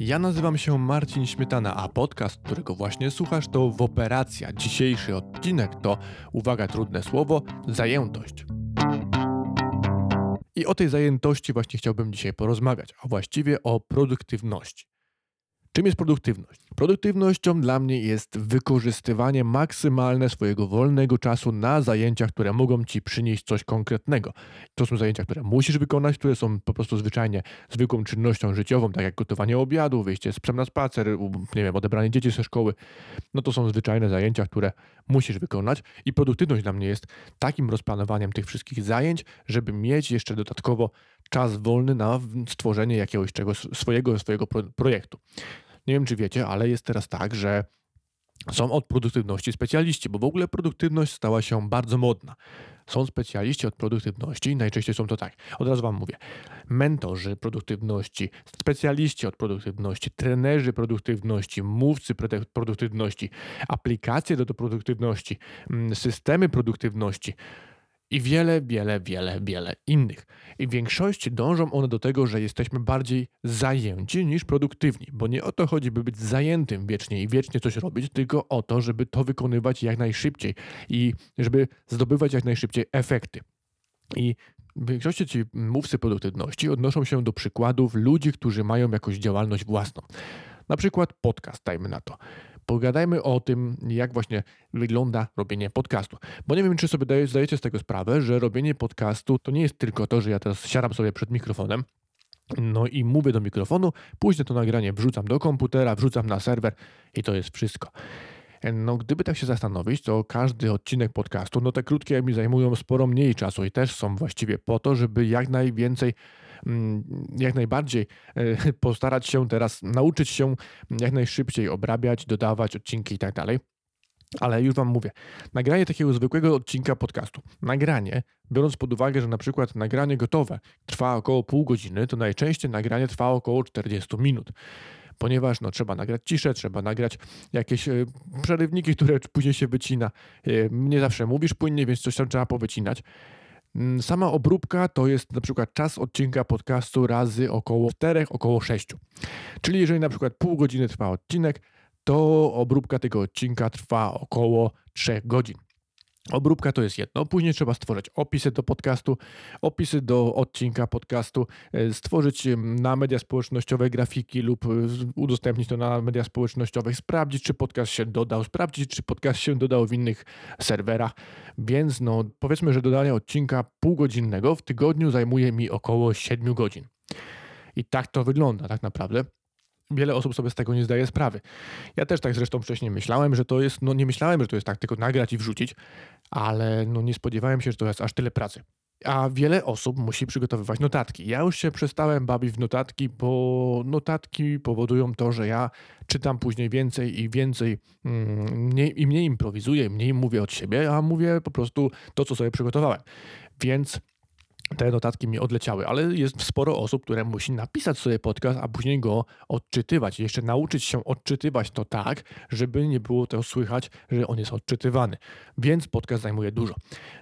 Ja nazywam się Marcin Śmietana, a podcast, którego właśnie słuchasz, to Woperacja. Dzisiejszy odcinek to, uwaga, trudne słowo, zajętość. I o tej zajętości właśnie chciałbym dzisiaj porozmawiać, a właściwie o produktywności. Czym jest produktywność? Produktywnością dla mnie jest wykorzystywanie maksymalne swojego wolnego czasu na zajęciach, które mogą ci przynieść coś konkretnego. To są zajęcia, które musisz wykonać, które są po prostu zwyczajnie zwykłą czynnością życiową, tak jak gotowanie obiadu, wyjście z psem na spacer, nie wiem, odebranie dzieci ze szkoły. No to są zwyczajne zajęcia, które musisz wykonać i produktywność dla mnie jest takim rozplanowaniem tych wszystkich zajęć, żeby mieć jeszcze dodatkowo czas wolny na stworzenie jakiegoś czegoś swojego, swojego projektu. Nie wiem, czy wiecie, ale jest teraz tak, że są od produktywności specjaliści, bo w ogóle produktywność stała się bardzo modna. Są specjaliści od produktywności, najczęściej są to tak, od razu Wam mówię, mentorzy produktywności, specjaliści od produktywności, trenerzy produktywności, mówcy produktywności, aplikacje do produktywności, mm, systemy produktywności i wiele, wiele, wiele, wiele innych. I w większości dążą one do tego, że jesteśmy bardziej zajęci niż produktywni, bo nie o to chodzi, by być zajętym wiecznie i wiecznie coś robić, tylko o to, żeby to wykonywać jak najszybciej i żeby zdobywać jak najszybciej efekty. I w większości ci mówcy produktywności odnoszą się do przykładów ludzi, którzy mają jakąś działalność własną. Na przykład podcast, dajmy na to pogadajmy o tym, jak właśnie wygląda robienie podcastu. Bo nie wiem, czy sobie zdajecie z tego sprawę, że robienie podcastu to nie jest tylko to, że ja teraz siadam sobie przed mikrofonem, no i mówię do mikrofonu, później to nagranie wrzucam do komputera, wrzucam na serwer i to jest wszystko. No, gdyby tak się zastanowić, to każdy odcinek podcastu, no te krótkie mi zajmują sporo mniej czasu i też są właściwie po to, żeby jak najwięcej jak najbardziej e, postarać się teraz nauczyć się jak najszybciej obrabiać, dodawać odcinki i tak. Ale już Wam mówię, nagranie takiego zwykłego odcinka podcastu, nagranie, biorąc pod uwagę, że na przykład nagranie gotowe trwa około pół godziny, to najczęściej nagranie trwa około 40 minut. Ponieważ no, trzeba nagrać ciszę, trzeba nagrać jakieś e, przerywniki, które później się wycina. E, nie zawsze mówisz płynnie, więc coś tam trzeba powycinać. Mm, sama obróbka to jest na przykład czas odcinka podcastu razy około 4, około 6. Czyli jeżeli na przykład pół godziny trwa odcinek, to obróbka tego odcinka trwa około 3 godzin. Obróbka to jest jedno. Później trzeba stworzyć opisy do podcastu, opisy do odcinka podcastu, e, stworzyć na media społecznościowe grafiki lub e, udostępnić to na media społecznościowe, sprawdzić, czy podcast się dodał, sprawdzić, czy podcast się dodał w innych serwerach. Więc no, powiedzmy, że dodanie odcinka półgodzinnego w tygodniu zajmuje mi około 7 godzin. I tak to wygląda tak naprawdę wiele osób sobie z tego nie zdaje sprawy. Ja też tak zresztą wcześniej myślałem, że to jest, no nie myślałem, że to jest tak tylko nagrać i wrzucić, ale no nie spodziewałem się, że to jest aż tyle pracy. A wiele osób musi przygotowywać notatki. Ja już się przestałem bawić w notatki, bo notatki powodują to, że ja czytam później więcej i więcej mm, i mniej improwizuję, mniej mówię od siebie, a mówię po prostu to, co sobie przygotowałem. Więc te notatki mi odleciały, ale jest sporo osób, które musi napisać sobie podcast, a później go odczytywać. Jeszcze nauczyć się odczytywać to tak, żeby nie było to słychać, że on jest odczytywany. Więc podcast zajmuje dużo.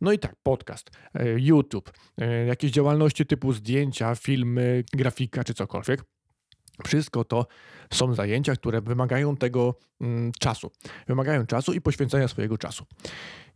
No i tak, podcast, e, YouTube, e, jakieś działalności typu zdjęcia, filmy, grafika czy cokolwiek. Wszystko to są zajęcia, które wymagają tego mm, czasu. Wymagają czasu i poświęcenia swojego czasu.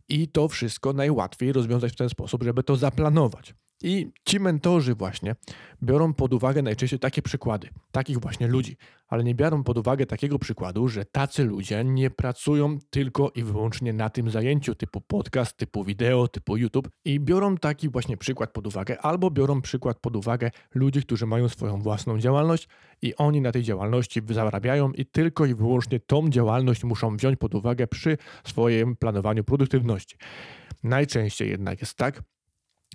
I to wszystko najłatwiej rozwiązać w ten sposób, żeby to zaplanować. I ci mentorzy właśnie biorą pod uwagę najczęściej takie przykłady, takich właśnie ludzi, ale nie biorą pod uwagę takiego przykładu, że tacy ludzie nie pracują tylko i wyłącznie na tym zajęciu typu podcast, typu wideo, typu YouTube i biorą taki właśnie przykład pod uwagę, albo biorą przykład pod uwagę ludzi, którzy mają swoją własną działalność i oni na tej działalności zarabiają i tylko i wyłącznie tą działalność muszą wziąć pod uwagę przy swoim planowaniu produktywności. Najczęściej jednak jest tak,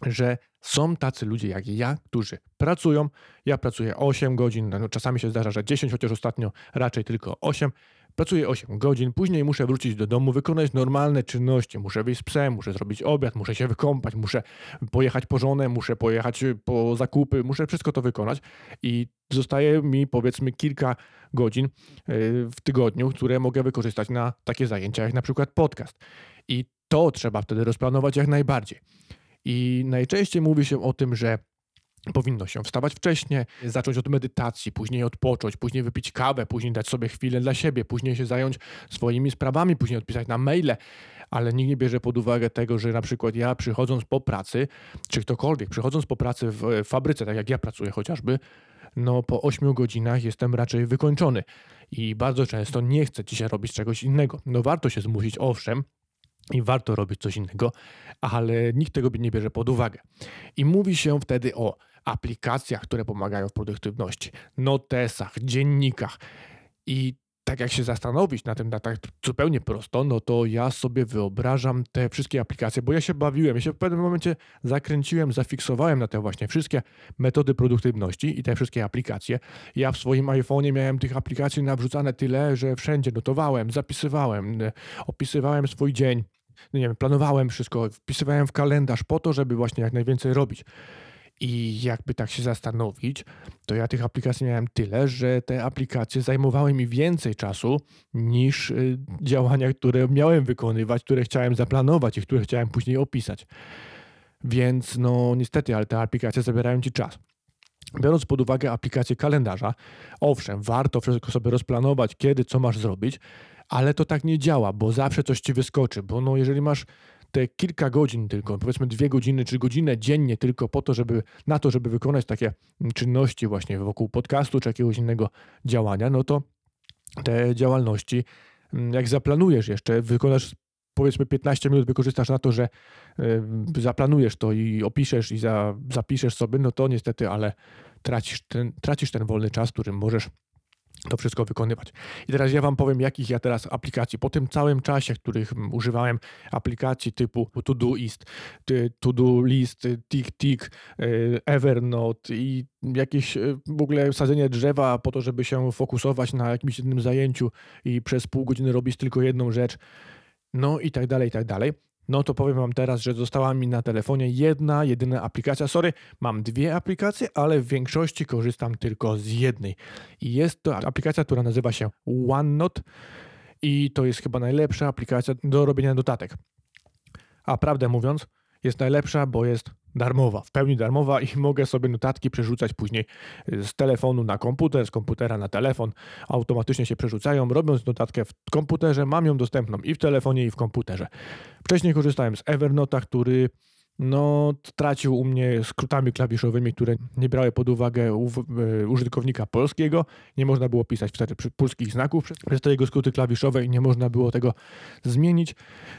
że są tacy ludzie jak ja, którzy pracują. Ja pracuję 8 godzin, no czasami się zdarza, że 10, chociaż ostatnio raczej tylko 8. Pracuję 8 godzin, później muszę wrócić do domu, wykonać normalne czynności. Muszę wyjść z psem, muszę zrobić obiad, muszę się wykąpać, muszę pojechać po żonę, muszę pojechać po zakupy, muszę wszystko to wykonać i zostaje mi powiedzmy kilka godzin e, w tygodniu, które mogę wykorzystać na takie zajęcia jak na przykład podcast. I to trzeba wtedy rozplanować jak najbardziej. I najczęściej mówi się o tym, że powinno się wstawać wcześniej, zacząć od medytacji, później odpocząć, później wypić kawę, później dać sobie chwilę dla siebie, później się zająć swoimi sprawami, później odpisać na maile, ale nikt nie bierze pod uwagę tego, że na przykład ja przychodząc po pracy, czy ktokolwiek przychodząc po pracy w fabryce, tak jak ja pracuję chociażby, no po 8 godzinach jestem raczej wykończony i bardzo często nie chcę dzisiaj robić czegoś innego. No warto się zmusić, owszem, i warto robić coś innego, ale nikt tego nie bierze pod uwagę. I mówi się wtedy o aplikacjach, które pomagają w produktywności, notesach, dziennikach. I tak jak się zastanowić na tym tak zupełnie prosto, no to ja sobie wyobrażam te wszystkie aplikacje, bo ja się bawiłem, ja się w pewnym momencie zakręciłem, zafiksowałem na te właśnie wszystkie metody produktywności i te wszystkie aplikacje. Ja w swoim iPhone'ie miałem tych aplikacji nawrzucane tyle, że wszędzie notowałem, zapisywałem, opisywałem swój dzień, no nie wiem, planowałem wszystko, wpisywałem w kalendarz po to, żeby właśnie jak najwięcej robić. I jakby tak się zastanowić, to ja tych aplikacji miałem tyle, że te aplikacje zajmowały mi więcej czasu niż y, działania, które miałem wykonywać, które chciałem zaplanować i które chciałem później opisać. Więc no niestety, ale te aplikacje zabierają ci czas. Biorąc pod uwagę aplikację kalendarza, owszem, warto wszystko sobie rozplanować, kiedy, co masz zrobić, ale to tak nie działa, bo zawsze coś ci wyskoczy, bo no jeżeli masz te kilka godzin tylko, powiedzmy dwie godziny czy godzinę dziennie tylko po to, żeby na to, żeby wykonać takie czynności właśnie wokół podcastu czy jakiegoś innego działania, no to te działalności, mm, jak zaplanujesz jeszcze, wykonasz powiedzmy 15 minut wykorzystasz na to, że y, zaplanujesz to i opiszesz i za, zapiszesz sobie, no to niestety, ale tracisz ten, tracisz ten wolny czas, którym możesz to wszystko wykonywać. I teraz ja Wam powiem, jakich ja teraz aplikacji, po tym całym czasie, których używałem aplikacji typu Todoist, To-Do List, TickTick, y, Evernote i jakieś y, w ogóle sadzenie drzewa po to, żeby się fokusować na jakimś jednym zajęciu i przez pół godziny robić tylko jedną rzecz, no i tak dalej, i tak dalej no to powiem Wam teraz, że została mi na telefonie jedna, jedyna aplikacja. Sorry, mam dwie aplikacje, ale w większości korzystam tylko z jednej. I jest to aplikacja, która nazywa się OneNote i to jest chyba najlepsza aplikacja do robienia notatek. A prawdę mówiąc, jest najlepsza, bo jest darmowa, w pełni darmowa i mogę sobie notatki przerzucać później z telefonu na komputer, z komputera na telefon. Automatycznie się przerzucają. Robiąc notatkę w komputerze, mam ją dostępną i w telefonie, i w komputerze. Wcześniej korzystałem z Evernota, który no, tracił u mnie skrótami klawiszowymi, które nie brały pod uwagę e, użytkownika polskiego. Nie można było pisać wtedy polskich znaków przez te jego skróty klawiszowe i nie można było tego zmienić.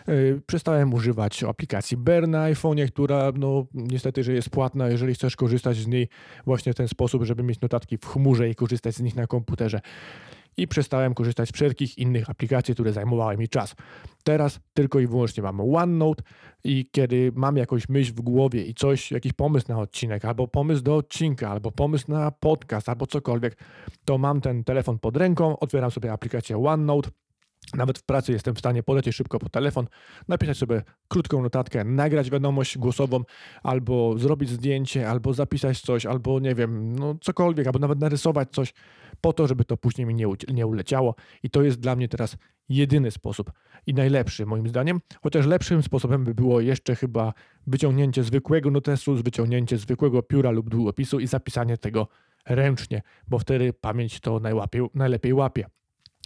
E, przestałem używać aplikacji Bear na iPhone'ie, która no, niestety, że jest płatna, jeżeli chcesz korzystać z niej właśnie w ten sposób, żeby mieć notatki w chmurze i korzystać z nich na komputerze i przestałem korzystać z wszelkich innych aplikacji, które zajmowały mi czas. Teraz tylko i wyłącznie mam OneNote i kiedy mam jakąś myśl w głowie i coś, jakiś pomysł na odcinek, albo pomysł do odcinka, albo pomysł na podcast, albo cokolwiek, to mam ten telefon pod ręką, otwieram sobie aplikację OneNote, nawet w pracy jestem w stanie polecieć szybko po telefon, napisać sobie krótką notatkę, nagrać wiadomość głosową, albo zrobić zdjęcie, albo zapisać coś, albo nie wiem, no cokolwiek, albo nawet narysować coś, po to, żeby to później mi nie, nie uleciało. I to jest dla mnie teraz jedyny sposób i najlepszy moim zdaniem, chociaż lepszym sposobem by było jeszcze chyba wyciągnięcie zwykłego notesu, wyciągnięcie zwykłego pióra lub długopisu i zapisanie tego ręcznie, bo wtedy pamięć to najlepiej łapie.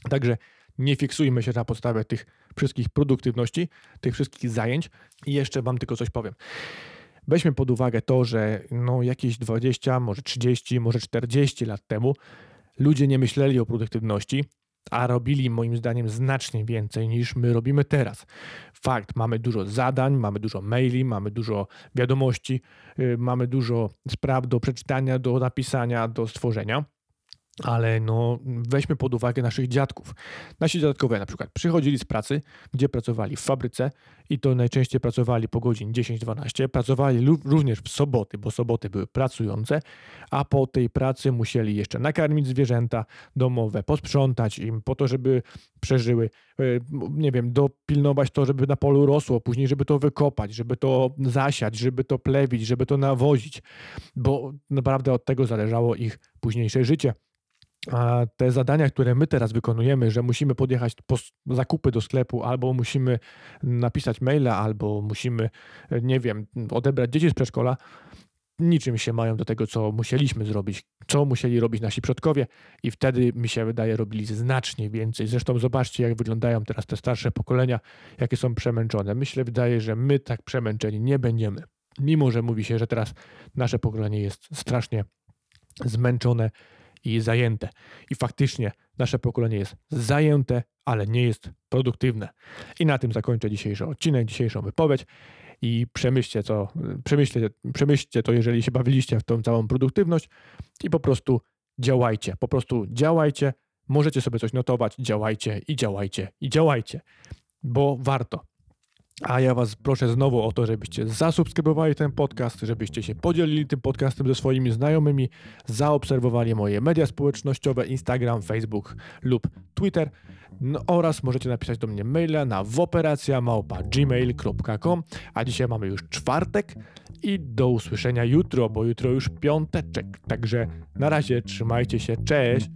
Także nie fiksujmy się na podstawie tych wszystkich produktywności, tych wszystkich zajęć. I jeszcze Wam tylko coś powiem. Weźmy pod uwagę to, że no jakieś 20, może 30, może 40 lat temu ludzie nie myśleli o produktywności, a robili moim zdaniem znacznie więcej niż my robimy teraz. Fakt, mamy dużo zadań, mamy dużo maili, mamy dużo wiadomości, yy, mamy dużo spraw do przeczytania, do napisania, do stworzenia ale no, weźmy pod uwagę naszych dziadków. Nasi dziadkowie na przykład przychodzili z pracy, gdzie pracowali w fabryce i to najczęściej pracowali po godzin 10-12. Pracowali również w soboty, bo soboty były pracujące, a po tej pracy musieli jeszcze nakarmić zwierzęta domowe, posprzątać im po to, żeby przeżyły, e, nie wiem, dopilnować to, żeby na polu rosło, później żeby to wykopać, żeby to zasiać, żeby to plewić, żeby to nawozić, bo naprawdę od tego zależało ich późniejsze życie. A te zadania, które my teraz wykonujemy, że musimy podjechać po zakupy do sklepu, albo musimy napisać maila, albo musimy, nie wiem, odebrać dzieci z przedszkola, niczym się mają do tego, co musieliśmy zrobić, co musieli robić nasi przodkowie i wtedy, mi się wydaje, robili znacznie więcej. Zresztą zobaczcie, jak wyglądają teraz te starsze pokolenia, jakie są przemęczone. Myślę, wydaje, że my tak przemęczeni nie będziemy. Mimo, że mówi się, że teraz nasze pokolenie jest strasznie zmęczone i zajęte. I faktycznie nasze pokolenie jest zajęte, ale nie jest produktywne. I na tym zakończę dzisiejszy odcinek, dzisiejszą wypowiedź i przemyślcie to, przemyślcie, przemyślcie to, jeżeli się bawiliście w tą całą produktywność i po prostu działajcie. Po prostu działajcie. Możecie sobie coś notować, działajcie i działajcie i działajcie, bo warto. A ja Was proszę znowu o to, żebyście zasubskrybowali ten podcast, żebyście się podzielili tym podcastem ze swoimi znajomymi, zaobserwowali moje media społecznościowe, Instagram, Facebook lub Twitter. No, oraz możecie napisać do mnie maila na woperacjamałpa.gmail.com A dzisiaj mamy już czwartek i do usłyszenia jutro, bo jutro już piąteczek. Także na razie trzymajcie się, cześć!